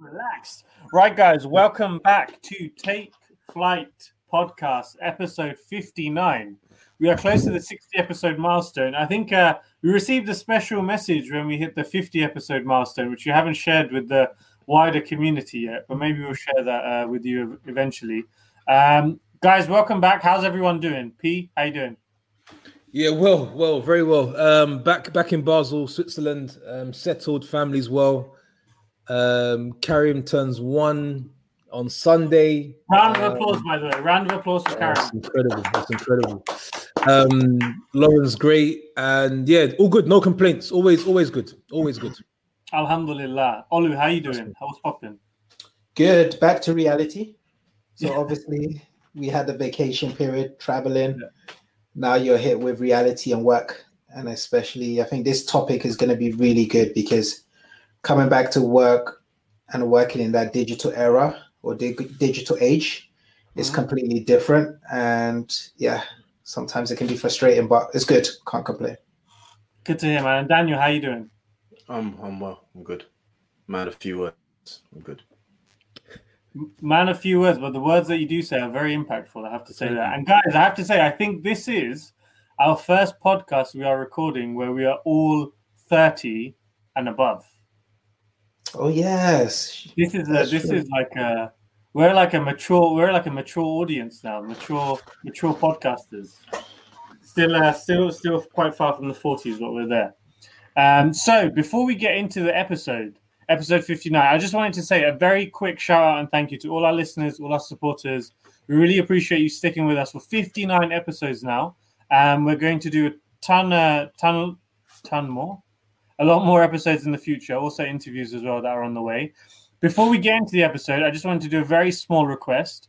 Relaxed. Right, guys, welcome back to Take Flight Podcast, episode 59. We are close to the 60 episode milestone. I think uh, we received a special message when we hit the 50 episode milestone, which you haven't shared with the wider community yet, but maybe we'll share that uh, with you eventually. Um, guys, welcome back. How's everyone doing? P, how you doing? Yeah, well, well, very well. Um, back back in Basel, Switzerland. Um, settled, families well. Um, Karim turns one on Sunday. Round of applause, um, by the way. Round of applause for Karim. That's incredible. That's incredible. Um, Lauren's great, and yeah, all good. No complaints. Always, always good. Always good. Alhamdulillah. Olu, how you doing? How's popping? Good. Back to reality. So obviously we had the vacation period traveling. Yeah. Now you're hit with reality and work, and especially I think this topic is going to be really good because coming back to work and working in that digital era or dig- digital age is mm-hmm. completely different. And yeah, sometimes it can be frustrating, but it's good. Can't complain. Good to hear, man. And Daniel, how you doing? I'm I'm well. I'm good. Man, a few words. I'm good. Man, a few words, but the words that you do say are very impactful. I have to say that. And guys, I have to say, I think this is our first podcast we are recording where we are all 30 and above. Oh yes, this is a, this true. is like a we're like a mature we're like a mature audience now, mature mature podcasters. Still, uh, still, still quite far from the forties, but we're there. Um, so before we get into the episode, episode fifty nine, I just wanted to say a very quick shout out and thank you to all our listeners, all our supporters. We really appreciate you sticking with us for fifty nine episodes now. Um, we're going to do a ton, uh, ton, ton more a lot more episodes in the future, also interviews as well that are on the way. Before we get into the episode, I just wanted to do a very small request.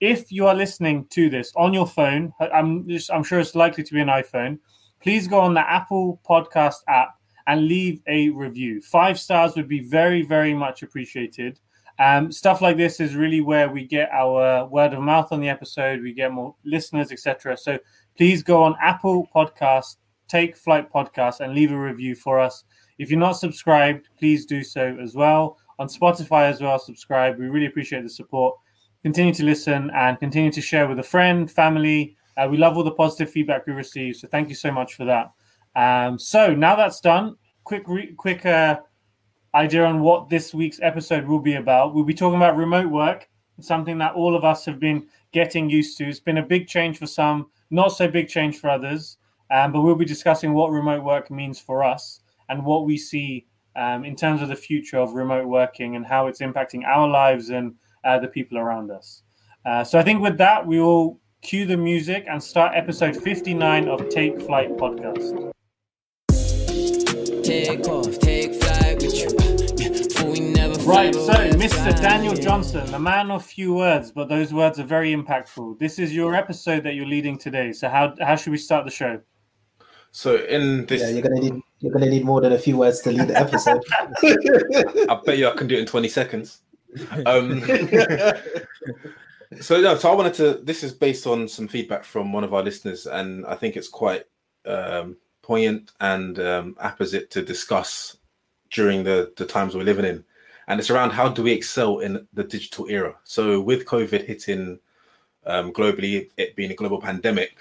If you are listening to this on your phone, I'm just, I'm sure it's likely to be an iPhone. Please go on the Apple Podcast app and leave a review. Five stars would be very, very much appreciated. Um, stuff like this is really where we get our word of mouth on the episode. We get more listeners, etc. So please go on Apple Podcast, Take Flight Podcast, and leave a review for us. If you're not subscribed, please do so as well. On Spotify as well, subscribe. We really appreciate the support. Continue to listen and continue to share with a friend, family. Uh, we love all the positive feedback we receive. So thank you so much for that. Um, so now that's done, quick, re- quick uh, idea on what this week's episode will be about. We'll be talking about remote work, something that all of us have been getting used to. It's been a big change for some, not so big change for others. Um, but we'll be discussing what remote work means for us and what we see um, in terms of the future of remote working and how it's impacting our lives and uh, the people around us. Uh, so I think with that, we will cue the music and start episode 59 of Take Flight podcast. Take off, take flight with you. Right, so Mr. Daniel Johnson, the man of few words, but those words are very impactful. This is your episode that you're leading today. So how how should we start the show? So in this, yeah, you're gonna need you're gonna need more than a few words to lead the episode. I bet you I can do it in 20 seconds. Um, so yeah, so I wanted to. This is based on some feedback from one of our listeners, and I think it's quite um, poignant and um, apposite to discuss during the the times we're living in, and it's around how do we excel in the digital era. So with COVID hitting um, globally, it being a global pandemic,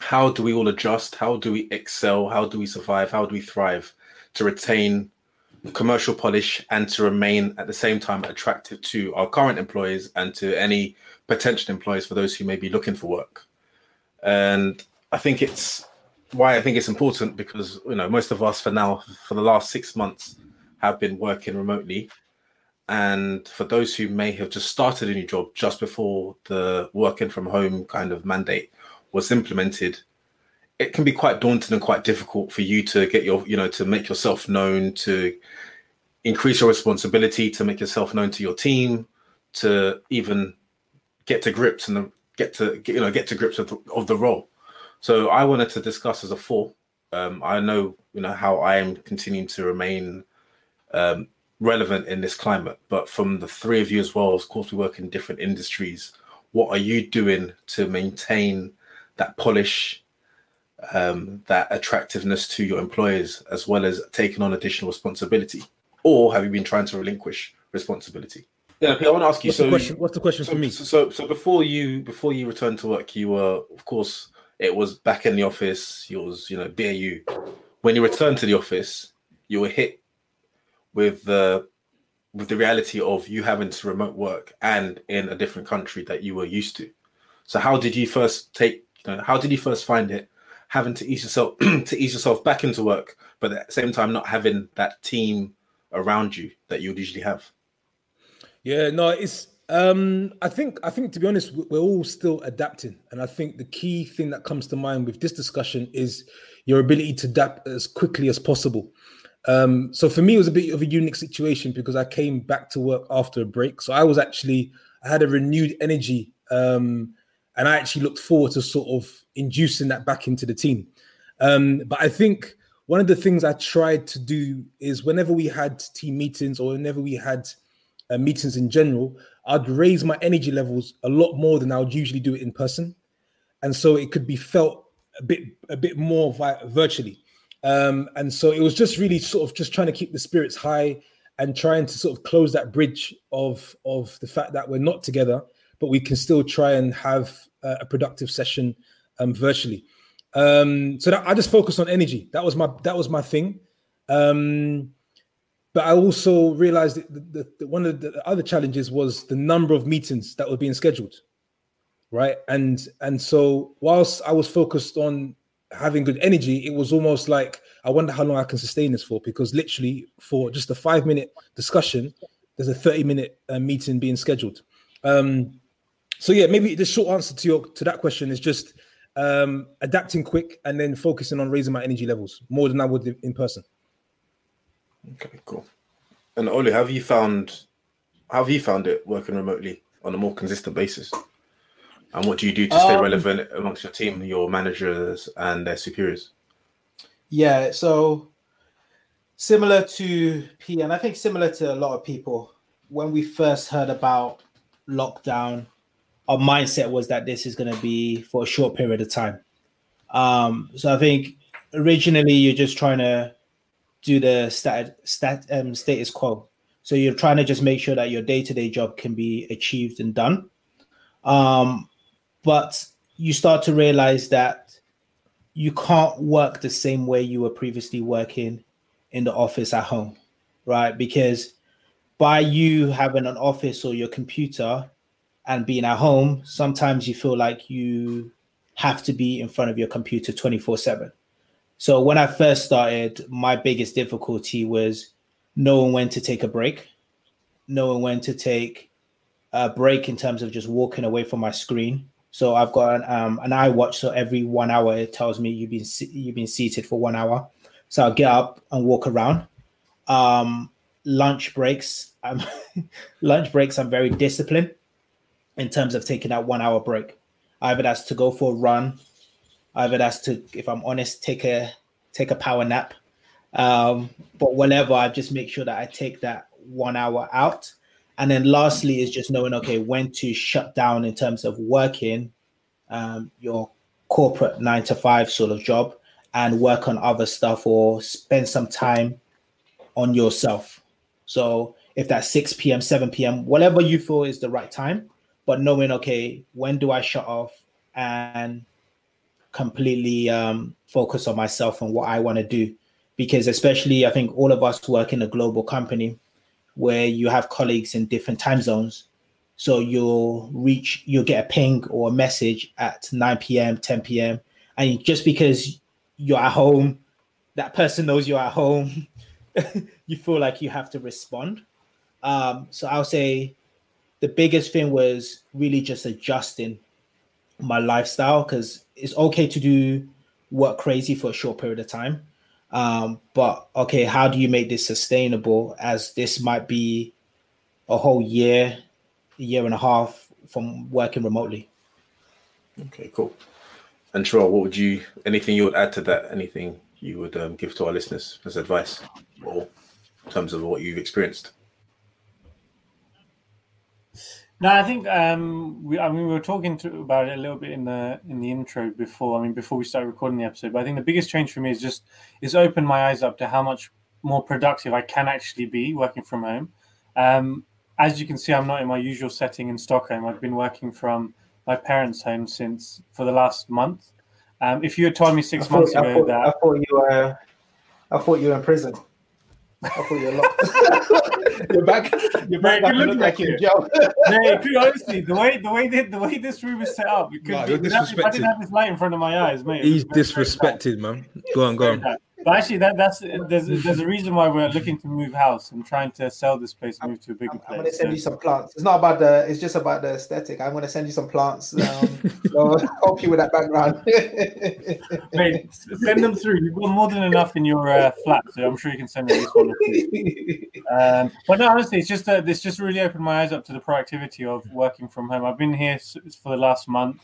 how do we all adjust? How do we excel? How do we survive? How do we thrive to retain commercial polish and to remain at the same time attractive to our current employees and to any potential employees for those who may be looking for work? And I think it's why I think it's important because you know most of us for now for the last six months have been working remotely and for those who may have just started a new job just before the working from home kind of mandate was implemented, it can be quite daunting and quite difficult for you to get your, you know, to make yourself known, to increase your responsibility, to make yourself known to your team, to even get to grips and get to, you know, get to grips of the, of the role. So I wanted to discuss as a four. Um, I know, you know, how I am continuing to remain um, relevant in this climate, but from the three of you as well, of course, we work in different industries. What are you doing to maintain that polish, um, that attractiveness to your employers, as well as taking on additional responsibility? Or have you been trying to relinquish responsibility. Yeah, I want to ask you. What's so, the question, what's the question so, for me? So, so before you before you returned to work, you were, of course, it was back in the office. You was, you know, BAU. When you returned to the office, you were hit with the with the reality of you having to remote work and in a different country that you were used to. So, how did you first take? You know, how did you first find it? Having to ease yourself to ease yourself back into work, but at the same time not having that team around you that you would usually have. Yeah, no, it's. Um, I think. I think to be honest, we're all still adapting, and I think the key thing that comes to mind with this discussion is your ability to adapt as quickly as possible. Um, so for me, it was a bit of a unique situation because I came back to work after a break. So I was actually I had a renewed energy, um, and I actually looked forward to sort of inducing that back into the team. Um, but I think one of the things I tried to do is whenever we had team meetings or whenever we had uh, meetings in general, I'd raise my energy levels a lot more than I would usually do it in person, and so it could be felt a bit a bit more vi- virtually. Um, and so it was just really sort of just trying to keep the spirits high and trying to sort of close that bridge of of the fact that we're not together, but we can still try and have a, a productive session um, virtually. Um, so that, I just focused on energy. That was my that was my thing. Um, but I also realized that, the, the, one of the other challenges was the number of meetings that were being scheduled, right? And and so whilst I was focused on having good energy, it was almost like I wonder how long I can sustain this for because literally for just a five minute discussion, there's a 30 minute uh, meeting being scheduled. Um, so yeah, maybe the short answer to your to that question is just um, adapting quick and then focusing on raising my energy levels more than I would in person. Okay, cool. And Olu, have you found have you found it working remotely on a more consistent basis? And what do you do to stay um, relevant amongst your team, your managers, and their superiors? Yeah, so similar to P, and I think similar to a lot of people, when we first heard about lockdown, our mindset was that this is going to be for a short period of time. Um, so I think originally you're just trying to do the stat, stat um, status quo. So you're trying to just make sure that your day to day job can be achieved and done. Um, but you start to realize that you can't work the same way you were previously working in the office at home, right? Because by you having an office or your computer and being at home, sometimes you feel like you have to be in front of your computer 24 7. So when I first started, my biggest difficulty was knowing when to take a break, knowing when to take a break in terms of just walking away from my screen so I've got an, um, an iWatch. So every one hour, it tells me you've been you've been seated for one hour. So I'll get up and walk around. Um, lunch breaks. I'm lunch breaks. I'm very disciplined in terms of taking that one hour break. Either that's to go for a run. Either that's to, if I'm honest, take a take a power nap. Um, but whatever, I just make sure that I take that one hour out and then lastly is just knowing okay when to shut down in terms of working um, your corporate nine to five sort of job and work on other stuff or spend some time on yourself so if that's 6 p.m 7 p.m whatever you feel is the right time but knowing okay when do i shut off and completely um, focus on myself and what i want to do because especially i think all of us work in a global company where you have colleagues in different time zones. So you'll reach, you'll get a ping or a message at 9 p.m., 10 p.m. And just because you're at home, that person knows you're at home, you feel like you have to respond. Um, so I'll say the biggest thing was really just adjusting my lifestyle because it's okay to do work crazy for a short period of time um, but okay, how do you make this sustainable as this might be a whole year, a year and a half from working remotely? Okay, cool. And Sherelle, what would you, anything you would add to that? Anything you would um, give to our listeners as advice or in terms of what you've experienced? No, I think um, we. I mean, we were talking to, about it a little bit in the in the intro before. I mean, before we started recording the episode. But I think the biggest change for me is just is open my eyes up to how much more productive I can actually be working from home. Um, as you can see, I'm not in my usual setting in Stockholm. I've been working from my parents' home since for the last month. Um, if you had told me six I months ago I thought, that I thought you were. I thought you were in prison. I thought you were locked. you're back. You're back. Mate, up look like you're in you. jail. Mate, honestly, the way the way the, the way this room is set up, it could Nah, you're without- if I didn't have this light in front of my eyes, mate. He's would be very, very bad. disrespected, man. Go on, go on. But actually, that that's there's there's a reason why we're looking to move house and trying to sell this place, and move to a bigger I'm, I'm gonna send So- you some plants. It's not about the. It's just about the aesthetic. I'm gonna send you some plants. Um, so help you with that background. Mate, s- send them through. You've got more than enough in your uh, flat, so I'm sure you can send at least one. Um, but no, honestly, it's just uh, this just really opened my eyes up to the productivity of working from home. I've been here for the last month,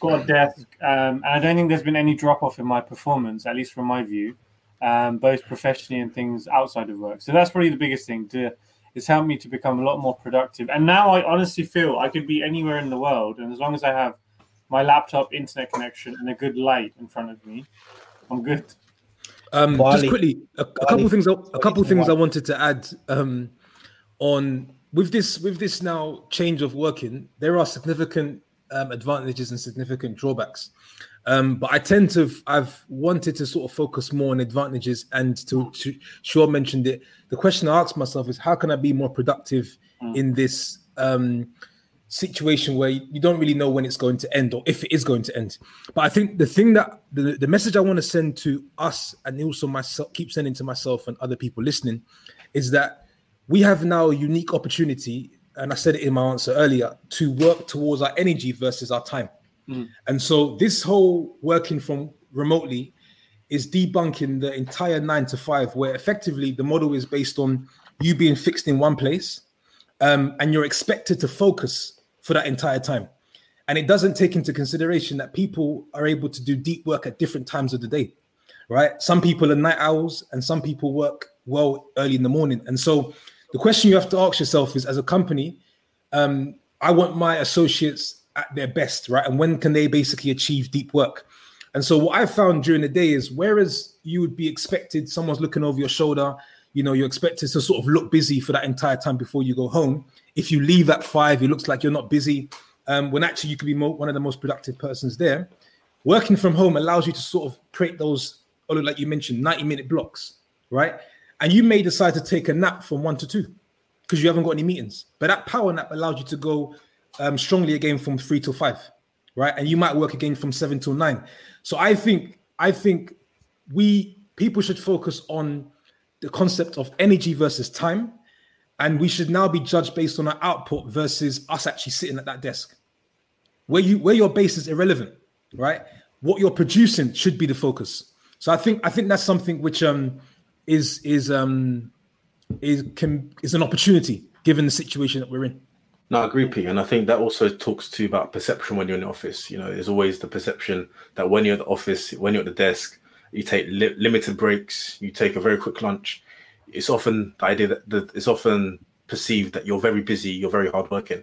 got a desk, um, and I don't think there's been any drop off in my performance, at least from my view, um, both professionally and things outside of work. So that's probably the biggest thing. To it's helped me to become a lot more productive. And now I honestly feel I could be anywhere in the world, and as long as I have my laptop, internet connection, and a good light in front of me, I'm good. Um, just quickly, a, a couple Bali. things. A couple Bali. things I wanted to add um, on with this with this now change of working. There are significant um, advantages and significant drawbacks. Um, but I tend to I've wanted to sort of focus more on advantages and to, to Shaw mentioned it. The question I ask myself is how can I be more productive Mm. in this um, situation where you don't really know when it's going to end or if it is going to end. But I think the thing that the, the message I want to send to us and also myself keep sending to myself and other people listening is that we have now a unique opportunity, and I said it in my answer earlier, to work towards our energy versus our time. Mm. And so this whole working from remotely is debunking the entire nine to five, where effectively the model is based on you being fixed in one place um, and you're expected to focus for that entire time. And it doesn't take into consideration that people are able to do deep work at different times of the day, right? Some people are night owls and some people work well early in the morning. And so the question you have to ask yourself is as a company, um, I want my associates at their best, right? And when can they basically achieve deep work? And so what I found during the day is whereas you would be expected, someone's looking over your shoulder, you know, you're expected to sort of look busy for that entire time before you go home. If you leave at five, it looks like you're not busy. Um, when actually you could be mo- one of the most productive persons there. Working from home allows you to sort of create those, oh, like you mentioned, 90 minute blocks, right? And you may decide to take a nap from one to two because you haven't got any meetings. But that power nap allows you to go um, strongly again from three to five, right? And you might work again from seven to nine. So I think I think we people should focus on the concept of energy versus time, and we should now be judged based on our output versus us actually sitting at that desk. Where you where your base is irrelevant, right? What you're producing should be the focus. So I think I think that's something which um is is um is can is an opportunity given the situation that we're in. No, I agree, Pete. And I think that also talks to about perception when you're in the office. You know, there's always the perception that when you're at the office, when you're at the desk, you take li- limited breaks, you take a very quick lunch. It's often the idea that, that it's often perceived that you're very busy, you're very hardworking.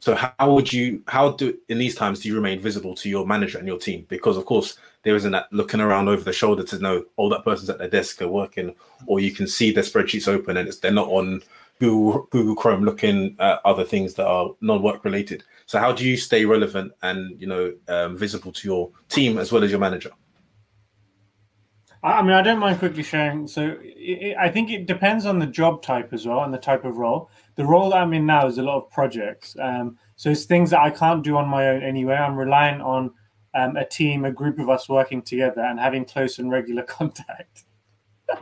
So how would you, how do in these times do you remain visible to your manager and your team? Because of course there isn't that looking around over the shoulder to know, oh, that person's at their desk are working, or you can see their spreadsheets open and it's they're not on Google Google Chrome looking at other things that are non-work related. So how do you stay relevant and you know um, visible to your team as well as your manager? I mean, I don't mind quickly sharing. So it, I think it depends on the job type as well and the type of role. The role that I'm in now is a lot of projects. Um, so it's things that I can't do on my own anyway. I'm reliant on um, a team, a group of us working together and having close and regular contact.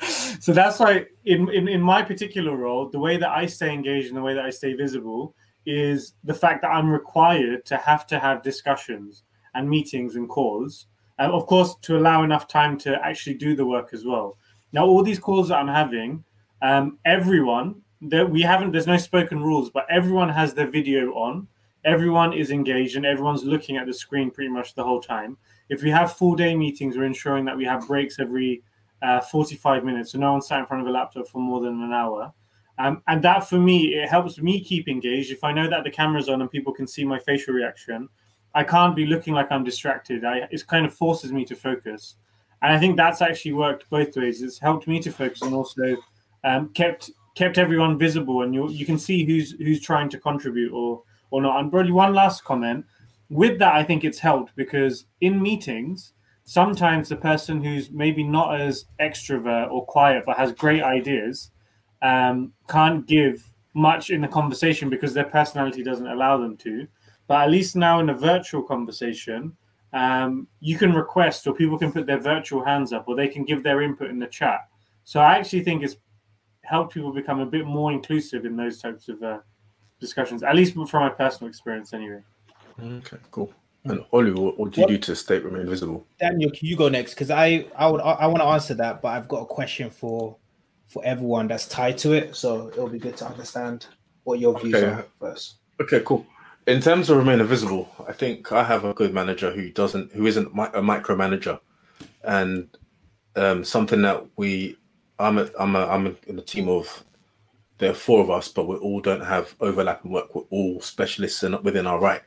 so that's why in, in, in my particular role, the way that I stay engaged and the way that I stay visible is the fact that I'm required to have to have discussions and meetings and calls and of course, to allow enough time to actually do the work as well. Now, all these calls that I'm having, um, everyone that we haven't, there's no spoken rules, but everyone has their video on. Everyone is engaged and everyone's looking at the screen pretty much the whole time. If we have full day meetings, we're ensuring that we have breaks every uh, 45 minutes, so no one's sat in front of a laptop for more than an hour. Um, and that for me, it helps me keep engaged. If I know that the camera's on and people can see my facial reaction, I can't be looking like I'm distracted. I, it kind of forces me to focus, and I think that's actually worked both ways. It's helped me to focus and also um, kept kept everyone visible, and you you can see who's who's trying to contribute or or not. And probably one last comment with that, I think it's helped because in meetings, sometimes the person who's maybe not as extrovert or quiet but has great ideas um, can't give much in the conversation because their personality doesn't allow them to. But at least now in a virtual conversation, um, you can request or people can put their virtual hands up or they can give their input in the chat. So I actually think it's helped people become a bit more inclusive in those types of uh, discussions, at least from my personal experience, anyway. Okay, cool. And Olu, what, what do you what, do to stay remain visible? Daniel, can you go next? Because I I would I, I want to answer that, but I've got a question for for everyone that's tied to it. So it'll be good to understand what your views okay. are first. Okay, cool. In terms of remain invisible, I think I have a good manager who doesn't, who isn't a micromanager, and um, something that we, I'm, a, I'm, a, I'm in a team of, there are four of us, but we all don't have overlapping work. We're all specialists in, within our right,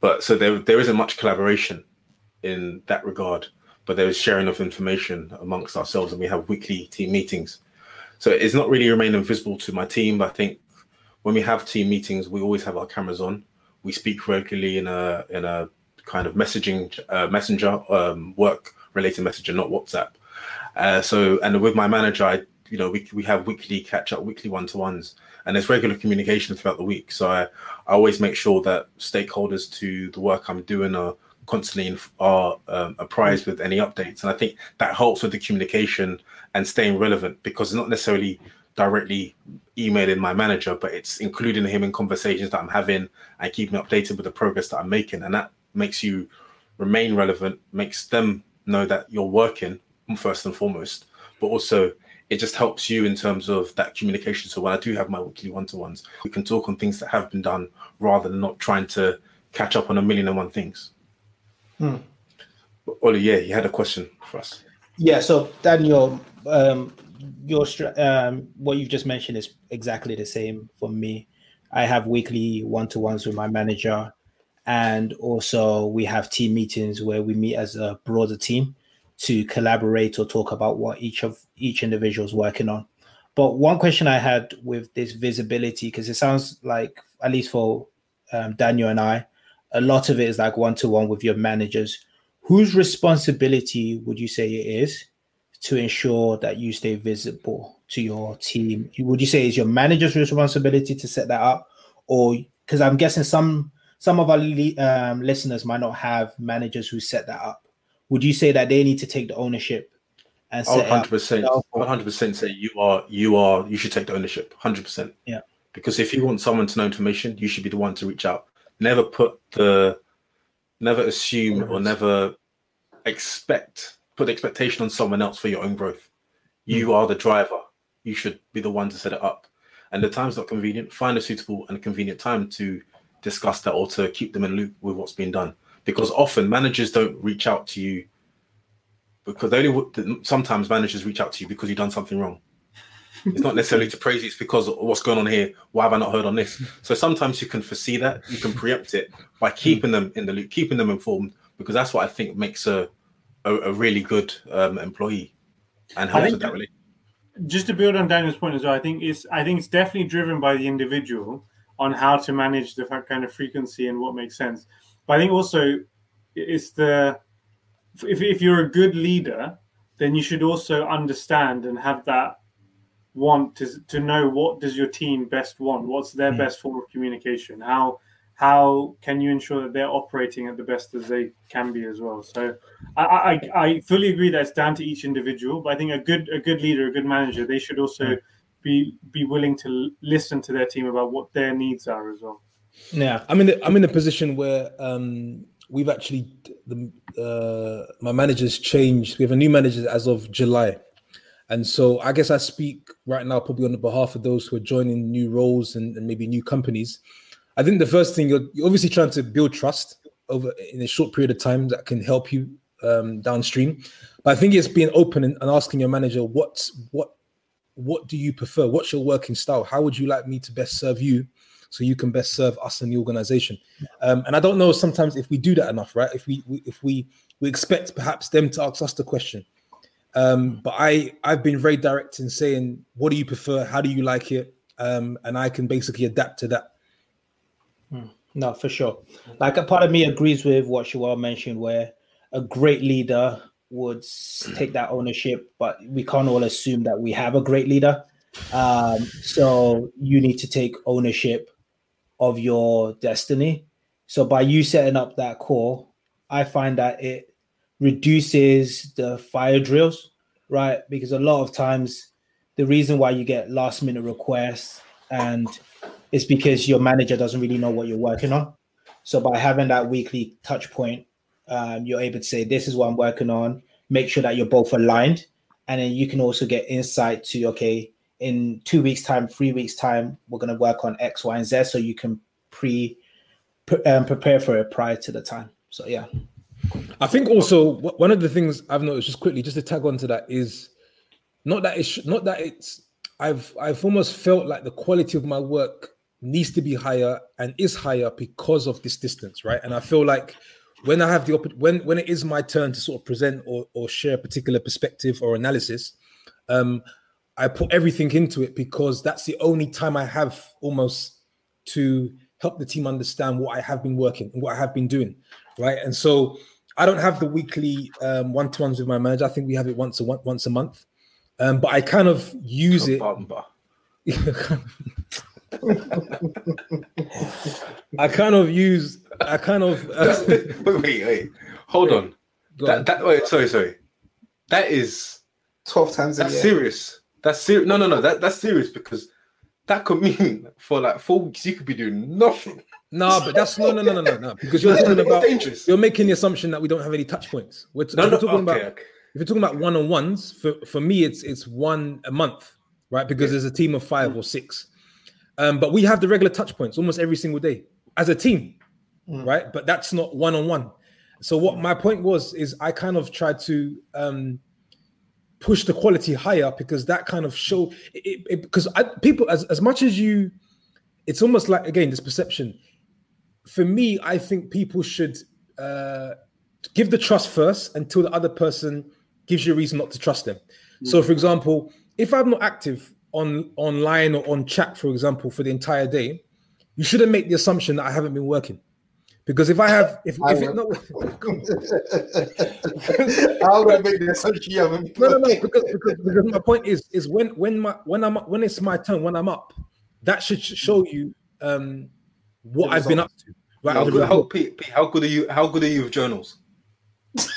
but so there, there isn't much collaboration in that regard. But there is sharing of information amongst ourselves, and we have weekly team meetings. So it's not really remain invisible to my team. I think when we have team meetings, we always have our cameras on. We speak regularly in a in a kind of messaging uh, messenger um, work related messenger, not WhatsApp. Uh, so and with my manager, I you know we we have weekly catch up, weekly one to ones, and there's regular communication throughout the week. So I, I always make sure that stakeholders to the work I'm doing are constantly are um, apprised with any updates, and I think that helps with the communication and staying relevant because it's not necessarily directly emailing my manager, but it's including him in conversations that I'm having and keeping updated with the progress that I'm making. And that makes you remain relevant, makes them know that you're working first and foremost, but also it just helps you in terms of that communication. So when I do have my weekly one-to-ones, we can talk on things that have been done rather than not trying to catch up on a million and one things. Hmm. Olu, yeah, you had a question for us. Yeah, so Daniel, um, your um, what you've just mentioned is exactly the same for me. I have weekly one-to-ones with my manager, and also we have team meetings where we meet as a broader team to collaborate or talk about what each of each individual is working on. But one question I had with this visibility, because it sounds like at least for um, Daniel and I, a lot of it is like one-to-one with your managers. Whose responsibility would you say it is to ensure that you stay visible to your team? Would you say it's your manager's responsibility to set that up, or because I'm guessing some some of our um, listeners might not have managers who set that up. Would you say that they need to take the ownership and set 100 percent 100 percent say you are you are you should take the ownership 100 percent yeah because if you want someone to know information you should be the one to reach out never put the never assume or never expect put the expectation on someone else for your own growth. You mm. are the driver. You should be the one to set it up. And the time's not convenient. Find a suitable and convenient time to discuss that or to keep them in loop with what's being done. Because often managers don't reach out to you because they only sometimes managers reach out to you because you've done something wrong. It's not necessarily to praise you, it's because of what's going on here. Why have I not heard on this? So sometimes you can foresee that, you can preempt it by keeping them in the loop, keeping them informed, because that's what I think makes a a, a really good um, employee and helps with that really. Just to build on Daniel's point as well, I think it's I think it's definitely driven by the individual on how to manage the kind of frequency and what makes sense. But I think also it's the if if you're a good leader, then you should also understand and have that want to to know what does your team best want, what's their mm. best form of communication, how how can you ensure that they're operating at the best as they can be as well? So I, I, I fully agree that it's down to each individual, but I think a good a good leader, a good manager, they should also mm. be be willing to listen to their team about what their needs are as well. Yeah, I'm in the, I'm in a position where um, we've actually the uh, my manager's changed. We have a new manager as of July. And so I guess I speak right now probably on the behalf of those who are joining new roles and, and maybe new companies I think the first thing you're, you're, obviously trying to build trust over in a short period of time that can help you um, downstream. But I think it's being open and, and asking your manager what what what do you prefer? What's your working style? How would you like me to best serve you? So you can best serve us and the organization. Um, and I don't know sometimes if we do that enough, right? If we, we if we we expect perhaps them to ask us the question. Um, but I I've been very direct in saying what do you prefer, how do you like it, um, and I can basically adapt to that. No, for sure. Like a part of me agrees with what you Shawal mentioned, where a great leader would take that ownership, but we can't all assume that we have a great leader. Um, so you need to take ownership of your destiny. So by you setting up that call, I find that it reduces the fire drills, right? Because a lot of times the reason why you get last minute requests and it's because your manager doesn't really know what you're working on. So by having that weekly touch point, um, you're able to say, "This is what I'm working on." Make sure that you're both aligned, and then you can also get insight to, okay, in two weeks' time, three weeks' time, we're going to work on X, Y, and Z, so you can pre, pre um, prepare for it prior to the time. So yeah. I think also one of the things I've noticed, just quickly, just to tag on to that, is not that it's not that it's. I've I've almost felt like the quality of my work needs to be higher and is higher because of this distance, right? And I feel like when I have the when when it is my turn to sort of present or, or share a particular perspective or analysis, um, I put everything into it because that's the only time I have almost to help the team understand what I have been working and what I have been doing, right? And so I don't have the weekly um, one-to-ones with my manager. I think we have it once a once a month, um, but I kind of use it. I kind of use. I kind of. Uh, wait, wait, wait. Hold on. That, that, wait, sorry, sorry. That is twelve times. That's serious. That's serious. No, no, no. That that's serious because that could mean for like four weeks you could be doing nothing. No, but that's no, no, no, no, no, no. Because you're talking about dangerous. you're making the assumption that we don't have any touch points. We're, t- no, no, talking okay, about okay. if you're talking about one on ones. For for me, it's it's one a month, right? Because yeah. there's a team of five or six. Um, but we have the regular touch points almost every single day as a team, mm. right? But that's not one on one. So what my point was is I kind of tried to um, push the quality higher because that kind of show it, because people as, as much as you, it's almost like again this perception. For me, I think people should uh, give the trust first until the other person gives you a reason not to trust them. Mm. So, for example, if I'm not active on online or on chat, for example, for the entire day, you shouldn't make the assumption that I haven't been working. Because if I have, if, I if it not, how would I make the assumption you haven't? No, no, no. Because, because, because my point is, is when when my when I'm when it's my turn, when I'm up, that should show you um what I've been up to. Right? How, good, how, Pete, Pete, how good are you? How good are you with journals?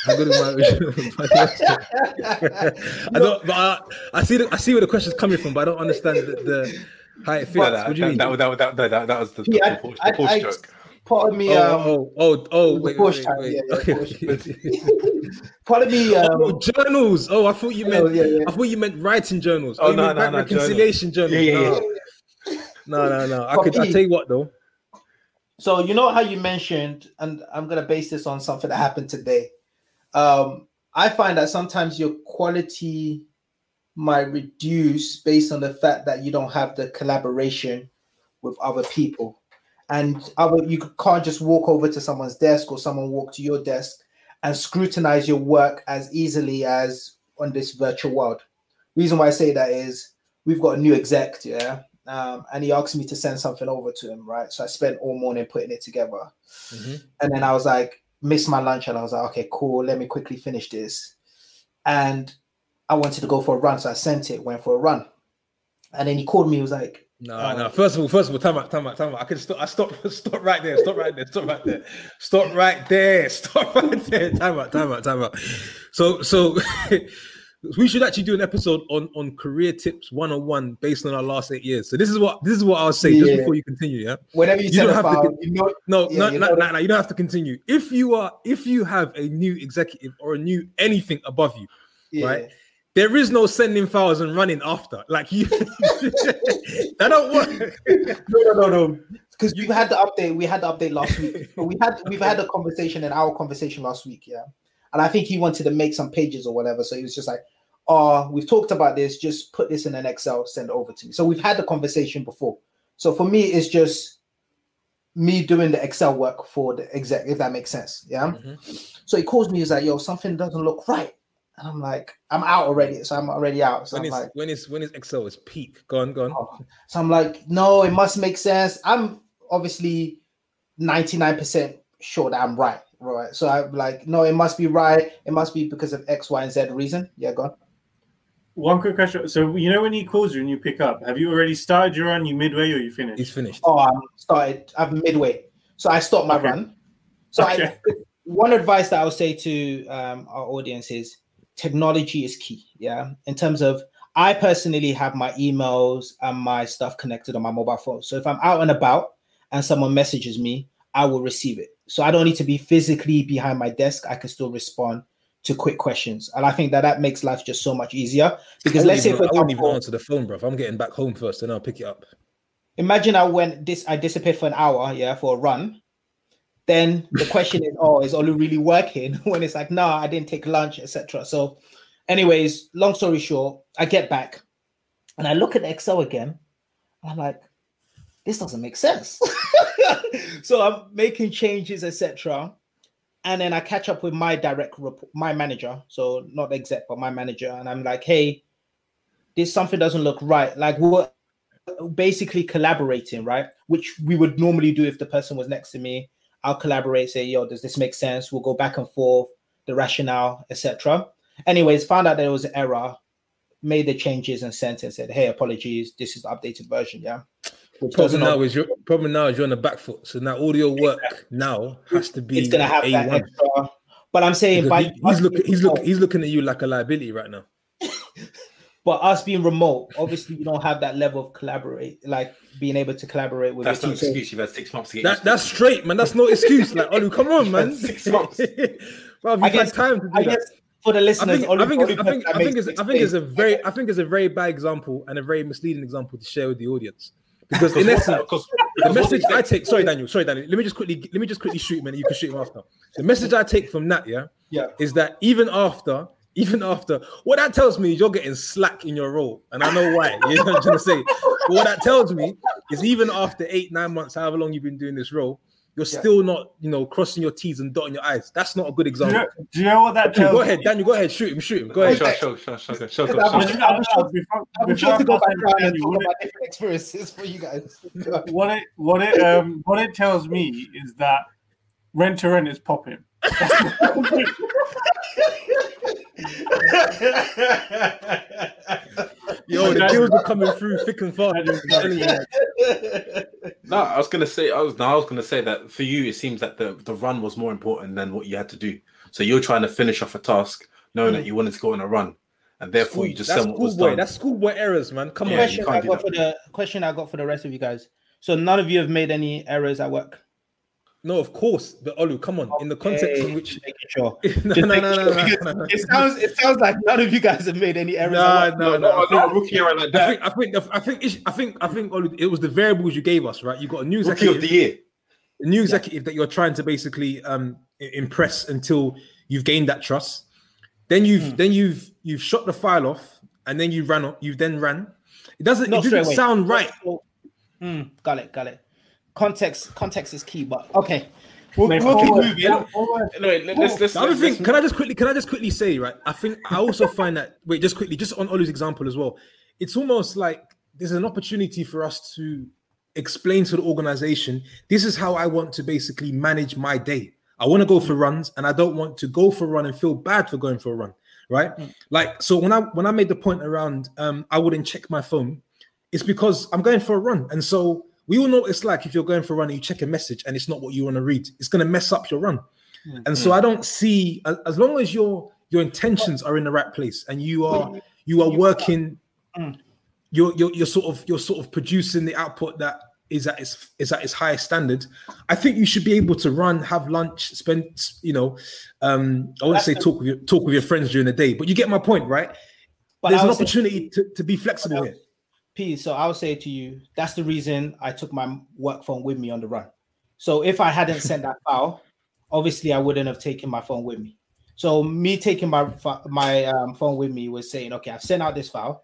How good is my, I don't, but I, I, see the, I see where the question's coming from, but I don't understand the, the how it fits. No, that, what do you that, mean? That, that, that, that, that, that was the, yeah, the, the, the I, joke. Part of me, oh, um, oh, oh, oh, wait, wait, wait, wait. Yeah, okay. part of me, um, oh, journals. Oh, I thought you meant, oh, yeah, yeah. I thought you meant writing journals. Oh, oh no, no, no, reconciliation journals. Yeah, yeah, yeah. No, no, no. I could. I tell you what, though. So you know how you mentioned, and I'm gonna base this on something that happened today um, I find that sometimes your quality might reduce based on the fact that you don't have the collaboration with other people. And other, you can't just walk over to someone's desk or someone walk to your desk and scrutinize your work as easily as on this virtual world. Reason why I say that is we've got a new exec, yeah, um, and he asked me to send something over to him, right? So I spent all morning putting it together, mm-hmm. and then I was like, missed my lunch and I was like, okay, cool, let me quickly finish this. And I wanted to go for a run, so I sent it, went for a run. And then he called me, he was like, no, oh. no. First of all, first of all, time out, time out, time out. I could stop. I stop. Stop right there. Stop right there. Stop right there. Stop right there. Stop right there. Time out. Time out. Time out. So, so we should actually do an episode on on career tips 101 based on our last eight years. So this is what this is what I'll say yeah. just before you continue. Yeah. Whenever you, you don't have file, to, you know, no, yeah, no, you, no, no, no, you don't have to continue. If you are if you have a new executive or a new anything above you, right? There is no sending files and running after. Like you that don't work. no, no, no, no. Because you had the update. We had the update last week. But we had we've had a conversation in our conversation last week, yeah. And I think he wanted to make some pages or whatever. So he was just like, oh, we've talked about this, just put this in an Excel, send it over to me. So we've had the conversation before. So for me, it's just me doing the Excel work for the exec, if that makes sense. Yeah. Mm-hmm. So he calls me, he's like, yo, something doesn't look right. And I'm like, I'm out already. So I'm already out. So when I'm it's like, when it's when Excel is peak. Go on, go on. oh. so I'm like, no, it must make sense. I'm obviously 99% sure that I'm right. Right. So I'm like, no, it must be right. It must be because of X, Y, and Z reason. Yeah, go on. One quick question. So you know when he calls you and you pick up, have you already started your run? You midway or you finished? He's finished. Oh, I'm started. I'm midway. So I stopped my Okay. run. So I, one advice that I would say to um, our audience is technology is key. Yeah. In terms of, I personally have my emails and my stuff connected on my mobile phone. So if I'm out and about and someone messages me, I will receive it. So I don't need to be physically behind my desk. I can still respond to quick questions. And I think that that makes life just so much easier. Because let's say, wouldn't for even, I wouldn't even answer the phone, bro. I'm getting back home first, and I'll pick it up. imagine I went this I disappeared for an hour, yeah, for a run. Then the question is, oh, is Olu really working? When it's like, no, I didn't take lunch, etc. So, anyways, long story short, I get back and I look at Excel again. I'm like, this doesn't make sense. so I'm making changes, etc. And then I catch up with my direct my manager, so not the exec, but my manager, and I'm like, hey, this something doesn't look right. Like what basically collaborating, right? Which we would normally do if the person was next to me. I'll collaborate, say, yo, does this make sense? We'll go back and forth, the rationale, etc. Anyways, found out there was an error, made the changes and sent and said, hey, apologies, this is the updated version, yeah. Which Problem now is your problem now is you're on the back foot. So now all your work now has to be it's gonna have that A1. extra. But I'm saying Because by he's looking he's looking he's looking at you like a liability right now. but us being remote, obviously we don't have that level of collaborate, like being able to collaborate with That's your not an team. Excuse. You've had six months to get. That, that's it. straight, man. That's no excuse. Like, Olu, come on, man. Six months. Bro, you've I had time to do I that. guess for the I listeners, think, only- I think, only it's, I think, I think, it's, I think it's a very, I think it's a very bad example and a very misleading example to share with the audience. Because in essence, what- because- the message I take, sorry, Daniel, sorry, Daniel. Let me just quickly, let me just quickly shoot him, and you can shoot him after. The message I take from that, yeah, Yeah. is that even after, even after, what that tells me is you're getting slack in your role, and I know why. You know what I'm trying to say. But what that tells me is even after eight, nine months, however long you've been doing this role, you're Yeah. still not, you know, crossing your T's and dotting your I's. That's not a good Do you, example. know, do you know what that tells Go ahead, me? Daniel. Go ahead. Shoot him. Shoot him. Go ahead. Sure, sure, sure, sure, sure, sure, I'm sure. to go back to and Daniel, talk what it- about different experiences for you guys. what it what it um what it tells me is that rent to rent is popping. Yo, the deals are coming through thick and fast. That is I'm telling you. No, I was gonna say I was no, I was gonna say that for you it seems that the, the run was more important than what you had to do. So you're trying to finish off a task, knowing that mm. you wanted to go on a run, and therefore you just that's sent what was schoolboy. done. That's schoolboy errors, man. Come Yeah, on. question I got for the question I got for the rest of you guys. So none of you have made any errors at work. No, of course. But Olu, come on. In the context in which sure. no, no, no, no, no, no, no. It sounds it sounds like none of you guys have made any errors. No, work. no, no. I think- rookie error like I that. think, I think, I think, I think, I think, Olu, it was the variables you gave us, right? You got a new Rookie of executive, the year. a new executive that you're trying to basically um impress until you've gained that trust. Then you've, Hmm. then you've, you've shot the file off, and then you ran up. You've then ran. It doesn't. Not it didn't sound right. Mm, got it, got it. Context context is key, but okay. We'll, Mate, we'll keep moving. forward- Anyway, let- let's let's. The other thing, can I just quickly, can I just quickly say, right? I think I also find that wait, just quickly, just on Olu's example as well. It's almost like there's an opportunity for us to explain to the organization this is how I want to basically manage my day. I want to go for runs, and I don't want to go for a run and feel bad for going for a run, right? Like so, when I when I made the point around, um, I wouldn't check my phone. It's because I'm going for a run, and so we all know what it's like if you're going for a run and you check a message and it's not what you want to read. It's going to mess up your run. And so I don't see as, as long as your your intentions are in the right place and you are you are working, Mm. you're you're, you're sort of you're sort of producing the output that is at its is at its highest standard. I think you should be able to run, have lunch, spend you know, um, I wouldn't say talk with your talk with your friends during the day, but you get my point, right? But There's an would say- opportunity to, to be flexible here. P, so I'll say to you, that's the reason I took my work phone with me on the run. So if I hadn't sent that file, obviously I wouldn't have taken my phone with me. So me taking my my um, phone with me was saying, okay, I've sent out this file.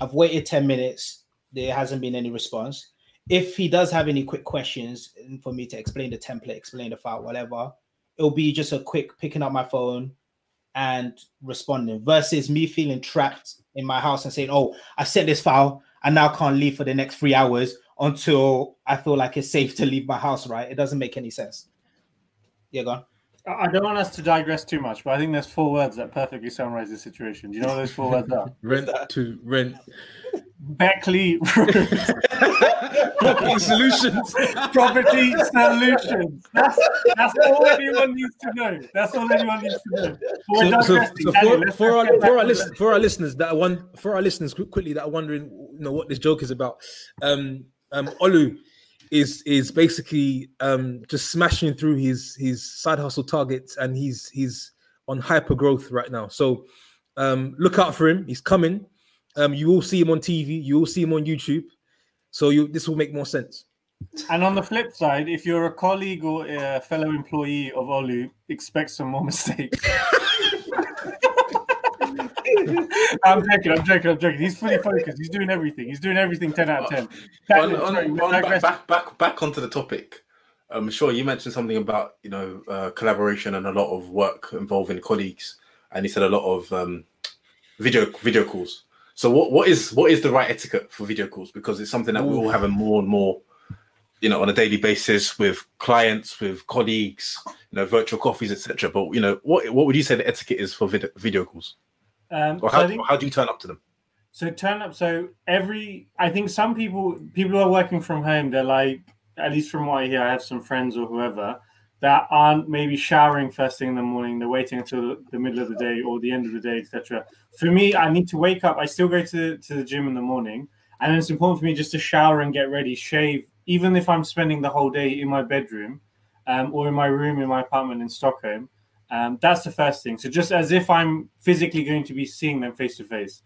I've waited 10 minutes. There hasn't been any response. If he does have any quick questions for me to explain the template, explain the file, whatever, it'll be just a quick picking up my phone and responding versus me feeling trapped in my house and saying, "Oh, I sent this file, I now can't leave for the next three hours until I feel like it's safe to leave my house." Right? It doesn't make any sense. Yeah, go on. I don't want us to digress too much, but I think there's four words that perfectly summarize the situation. Do you know what those four words are? Rent to rent. Beckley Property solutions. Property Solutions. That's, that's all anyone needs to know. That's all anyone needs to know. So, so, so for, let's for, our, for, our listen, for our listeners that are one for our listeners quickly that are wondering you know what this joke is about. Um um olu is is basically um just smashing through his his side hustle targets and he's he's on hyper growth right now. So um look out for him. He's coming. Um you will see him on tv you will see him on youtube. So you this will make more sense. And on the flip side, if you're a colleague or a fellow employee of Olu, expect some more mistakes. I'm joking, I'm joking, I'm joking. He's fully focused. He's doing everything. He's doing everything 10 out of 10. on, on, sorry, on- back, back back back onto the topic. Um, I'm sure, you mentioned something about you know uh, collaboration and a lot of work involving colleagues, and you said a lot of um, video video calls. So what what is what is the right etiquette for video calls? Because it's something that we're all having more and more, you know, on a daily basis with clients, with colleagues, you know, virtual coffees, etc. But you know, what what would you say the etiquette is for video, video calls, Um, or how, I think- how do you turn up to them? So turn up. So every, I think some people, people who are working from home, they're like, at least from what I hear, I have some friends or whoever that aren't maybe showering first thing in the morning. They're waiting until the, the middle of the day or the end of the day, etc. For me, I need to wake up. I still go to to the gym in the morning, and it's important for me just to shower and get ready, shave, even if I'm spending the whole day in my bedroom, um, or in my room in my apartment in Stockholm. Um, that's the first thing. So just as if I'm physically going to be seeing them face to face.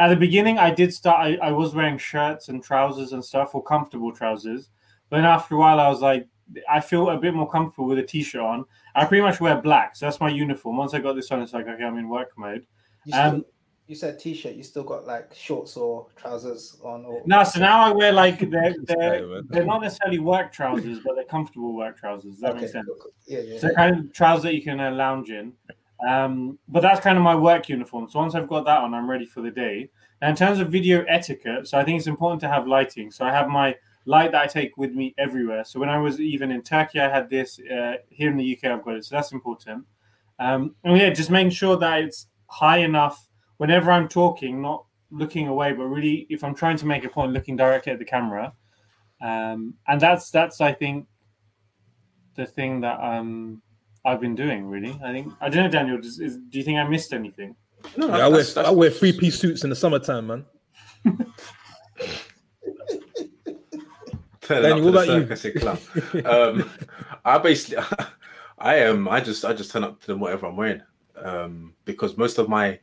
At the beginning i did start I, I was wearing shirts and trousers and stuff or comfortable trousers. But then after a while i was like i feel a bit more comfortable with a t-shirt on. I pretty much wear black so that's my uniform. Once i got this on it's like okay i'm in work mode. You, still, Um, you said t-shirt. You still got like shorts or trousers on? Or no so now i wear like they're they're, they're not necessarily work trousers but they're comfortable work trousers does that okay, make sense cool, cool. yeah, yeah. So kind of trousers that you can uh, lounge in. Um, but that's kind of my work uniform. So once I've got that on, I'm ready for the day. And in terms of video etiquette, so I think it's important to have lighting. So I have my light that I take with me everywhere. So when I was even in Turkey, I had this. Uh, here in the UK, I've got it. So that's important. Um, and yeah, just making sure that it's high enough whenever I'm talking, not looking away, but really if I'm trying to make a point, looking directly at the camera. Um, and that's that's I think the thing that um I've been doing really. I think I don't know, Daniel. Does, is, do you think I missed anything? No, I wear I wear three piece suits in the summertime man Turning Danny, what about you? circus in club. um, I basically, I am. I just, I just turn up to them whatever I'm wearing, um, because most of my.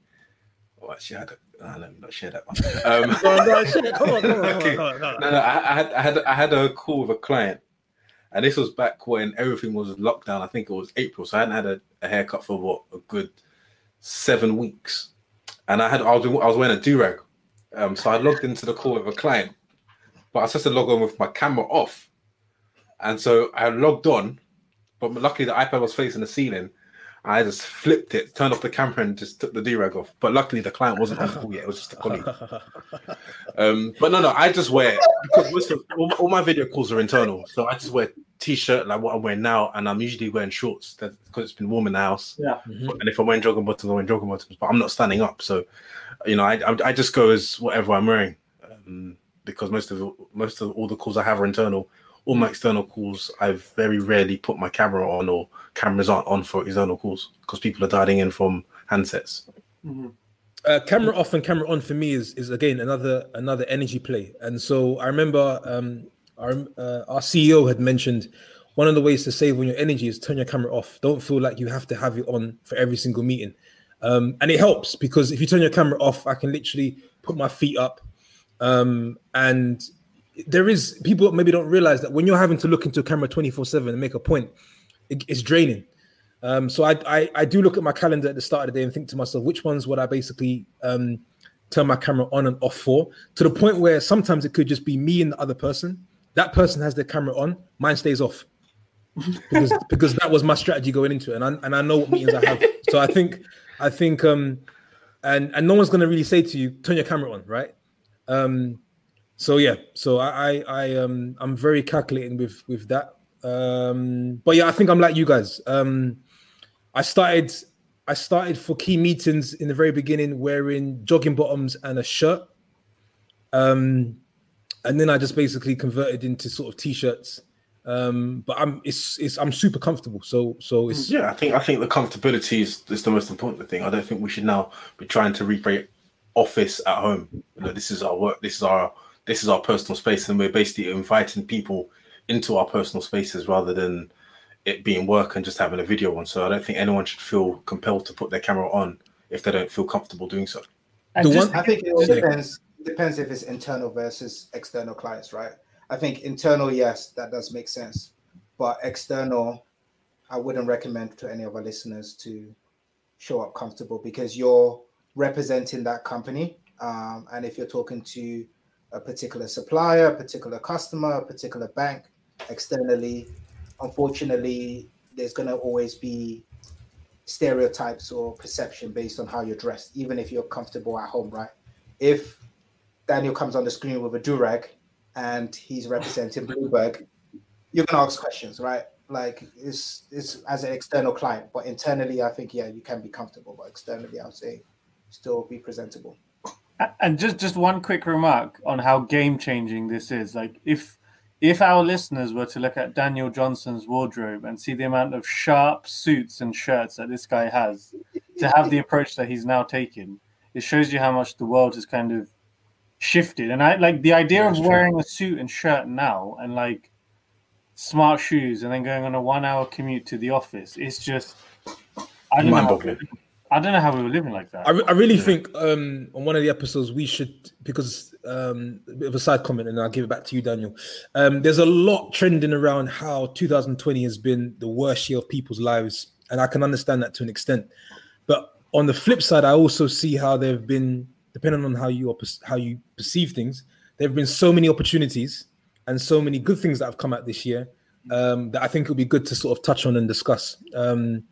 Oh, actually, I had. A, uh, let me not share that one. Um, come on, come on, come on, Okay. come on, come on. no, no, I, I had, I had, I had a call with a client, and this was back when everything was lockdown. I think it was April, so I hadn't had a, a haircut for what a good seven weeks, and I had, I was, I was wearing a do rag, um, so I logged into the call with a client, but I was supposed to log on with my camera off, and so I logged on, but luckily the iPad was facing the ceiling. I just flipped it, turned off the camera, and just took the do rag off. But luckily, the client wasn't on the call yet; it was just a colleague. Um, but no, no, I just wear because most of, all, all my video calls are internal, so I just wear t-shirt like what I'm wearing now, and I'm usually wearing shorts because it's been warm in the house. Yeah. Mhm. And if I'm wearing jogging bottoms, I'm wearing jogging bottoms, but I'm not standing up, so you know, I I, I just go as whatever I'm wearing um, because most of most of all the calls I have are internal. All my external calls, I've very rarely put my camera on, or cameras aren't on for external calls because people are dialing in from handsets. uh, camera off and camera on for me is is again another another energy play. And so I remember um, our uh, our CEO had mentioned one of the ways to save on your energy is turn your camera off. Don't feel like you have to have it on for every single meeting. Um, and it helps because if you turn your camera off, I can literally put my feet up. Um, and there is people maybe don't realize that when you're having to look into a camera 24 7 and make a point, it, it's draining. Um, so I, I I do look at my calendar at the start of the day and think to myself, which ones would I basically um, turn my camera on and off for? To the point where sometimes it could just be me and the other person. That person has their camera on, mine stays off because because that was my strategy going into it, and I, and I know what meetings I have. So I think I think um and and no one's gonna really say to you, turn your camera on, right? Um so yeah, so I I, I um I'm very calculating with with that. Um but yeah, I think I'm like you guys. Um I started I started for key meetings in the very beginning wearing jogging bottoms and a shirt. Um and then I just basically converted into sort of t-shirts. Um, but I'm it's it's I'm super comfortable. So so it's yeah. I think I think the comfortability is, is the most important thing. I don't think we should now be trying to recreate office at home. You know, this is our work. This is our this is our personal space, and we're basically inviting people into our personal spaces rather than it being work and just having a video on. So I don't think anyone should feel compelled to put their camera on if they don't feel comfortable doing so. The just, one, I think it all depends depends if it's internal versus external clients, right? I think internal, yes, that does make sense, but external, I wouldn't recommend to any of our listeners to show up comfortable because you're representing that company, um, and if you're talking to a particular supplier, a particular customer, a particular bank externally, unfortunately, there's going to always be stereotypes or perception based on how you're dressed, even if you're comfortable at home, right? If Daniel comes on the screen with a durag and he's representing Bloomberg, you're gonna ask questions, right? Like it's it's as an external client, but internally, I think yeah, you can be comfortable, but externally, I would say still be presentable. And just just one quick remark on how game changing this is. Like if if our listeners were to look at Daniel Johnson's wardrobe and see the amount of sharp suits and shirts that this guy has, to have the approach that he's now taken, it shows you how much the world has kind of shifted. And I like the idea of wearing a suit and shirt now and like smart shoes and then going on a one hour commute to the office. It's just I don't know. I don't know how we were living like that. I, I really yeah. think um, on one of the episodes we should because um, a bit of a side comment and I'll give it back to you, Daniel. Um, there's a lot trending around how 2020 has been the worst year of people's lives, and I can understand that to an extent. But on the flip side, I also see how there have been depending on how you how you perceive things, there have been so many opportunities and so many good things that have come out this year um, that I think it would be good to sort of touch on and discuss. Um,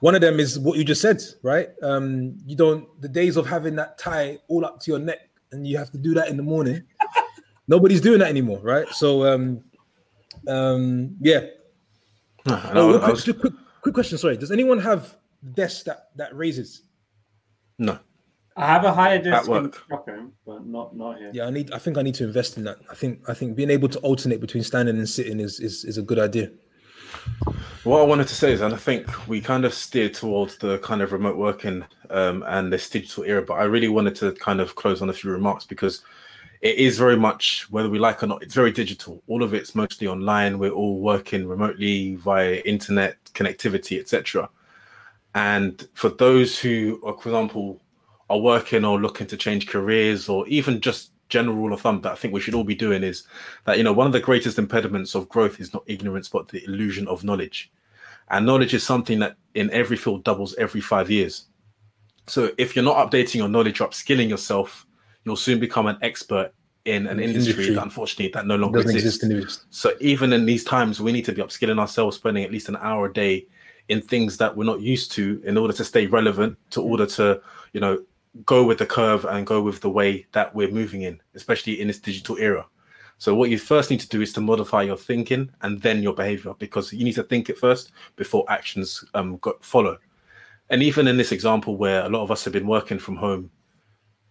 one of them is what you just said, right? Um, you don't the days of having that tie all up to your neck and you have to do that in the morning. Nobody's doing that anymore, right? So, um, um, yeah. oh, quick, was... quick, quick question. Sorry, does anyone have desks that that raises? No. I have a higher desk in Stockholm, but not not here. Yeah, I need. I think I need to invest in that. I think. I think being able to alternate between standing and sitting is is, is a good idea. What I wanted to say is, and I think we kind of steered towards the kind of remote working um, and this digital era, but I really wanted to kind of close on a few remarks because it is very much, whether we like or not, it's very digital. All of it's mostly online. We're all working remotely via internet connectivity, etc. And for those who, for example, are working or looking to change careers or even just general rule of thumb that I think we should all be doing is that you know one of the greatest impediments of growth is not ignorance but the illusion of knowledge. And knowledge is something that in every field doubles every five years. So if you're not updating your knowledge or upskilling yourself, you'll soon become an expert in an industry, industry. that unfortunately that no longer exists. Exist so even in these times, we need to be upskilling ourselves, spending at least an hour a day in things that we're not used to in order to stay relevant, to order to, you know, go with the curve and go with the way that we're moving in, especially in this digital era. So what you first need to do is to modify your thinking and then your behavior because you need to think it first before actions um, follow. And even in this example where a lot of us have been working from home,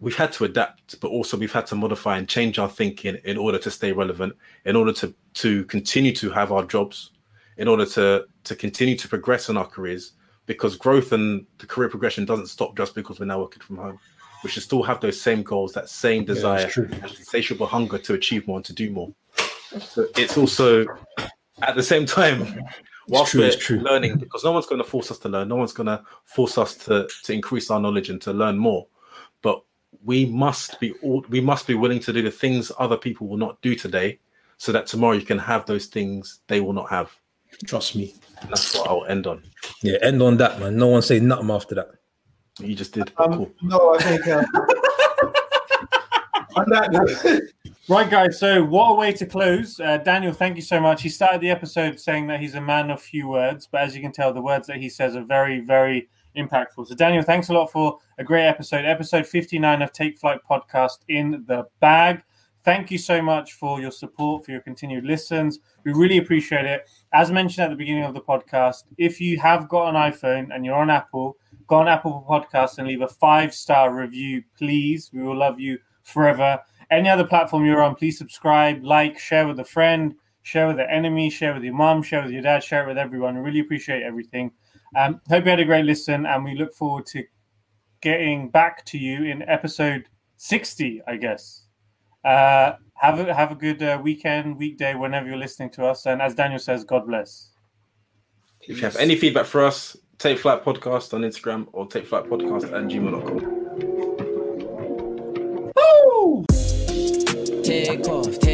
we've had to adapt, but also we've had to modify and change our thinking in order to stay relevant, in order to to continue to have our jobs, in order to to continue to progress in our careers, because growth and the career progression doesn't stop just because we're now working from home. We should still have those same goals, that same desire, yeah, insatiable hunger to achieve more and to do more. So it's also at the same time, whilst true, we're learning, because no one's going to force us to learn, no one's going to force us to to increase our knowledge and to learn more. But we must be we must be willing to do the things other people will not do today, so that tomorrow you can have those things they will not have. Trust me. And that's what I'll end on. Yeah, end on that, man. No one say nothing after that. You just did. Um, cool. No, I think. Uh, on that right, guys. So, what a way to close. Uh, Daniel, thank you so much. He started the episode saying that he's a man of few words, but as you can tell, the words that he says are very, very impactful. So, Daniel, thanks a lot for a great episode. Episode 59 of Take Flight podcast in the bag. Thank you so much for your support, for your continued listens. We really appreciate it. As mentioned at the beginning of the podcast, if you have got an iPhone and you're on Apple, go on Apple Podcasts and leave a five star review, please. We will love you forever. Any other platform you're on, please subscribe, like, share with a friend, share with the enemy, share with your mom, share with your dad, share it with everyone. We really appreciate everything. Um, hope you had a great listen, and we look forward to getting back to you in episode 60, I guess. Uh, have a have a good uh, weekend, weekday, whenever you're listening to us. And as Daniel says, God bless. If you have any feedback for us, take flight podcast on Instagram or take flight podcast at gmail.com. Woo! Take off, take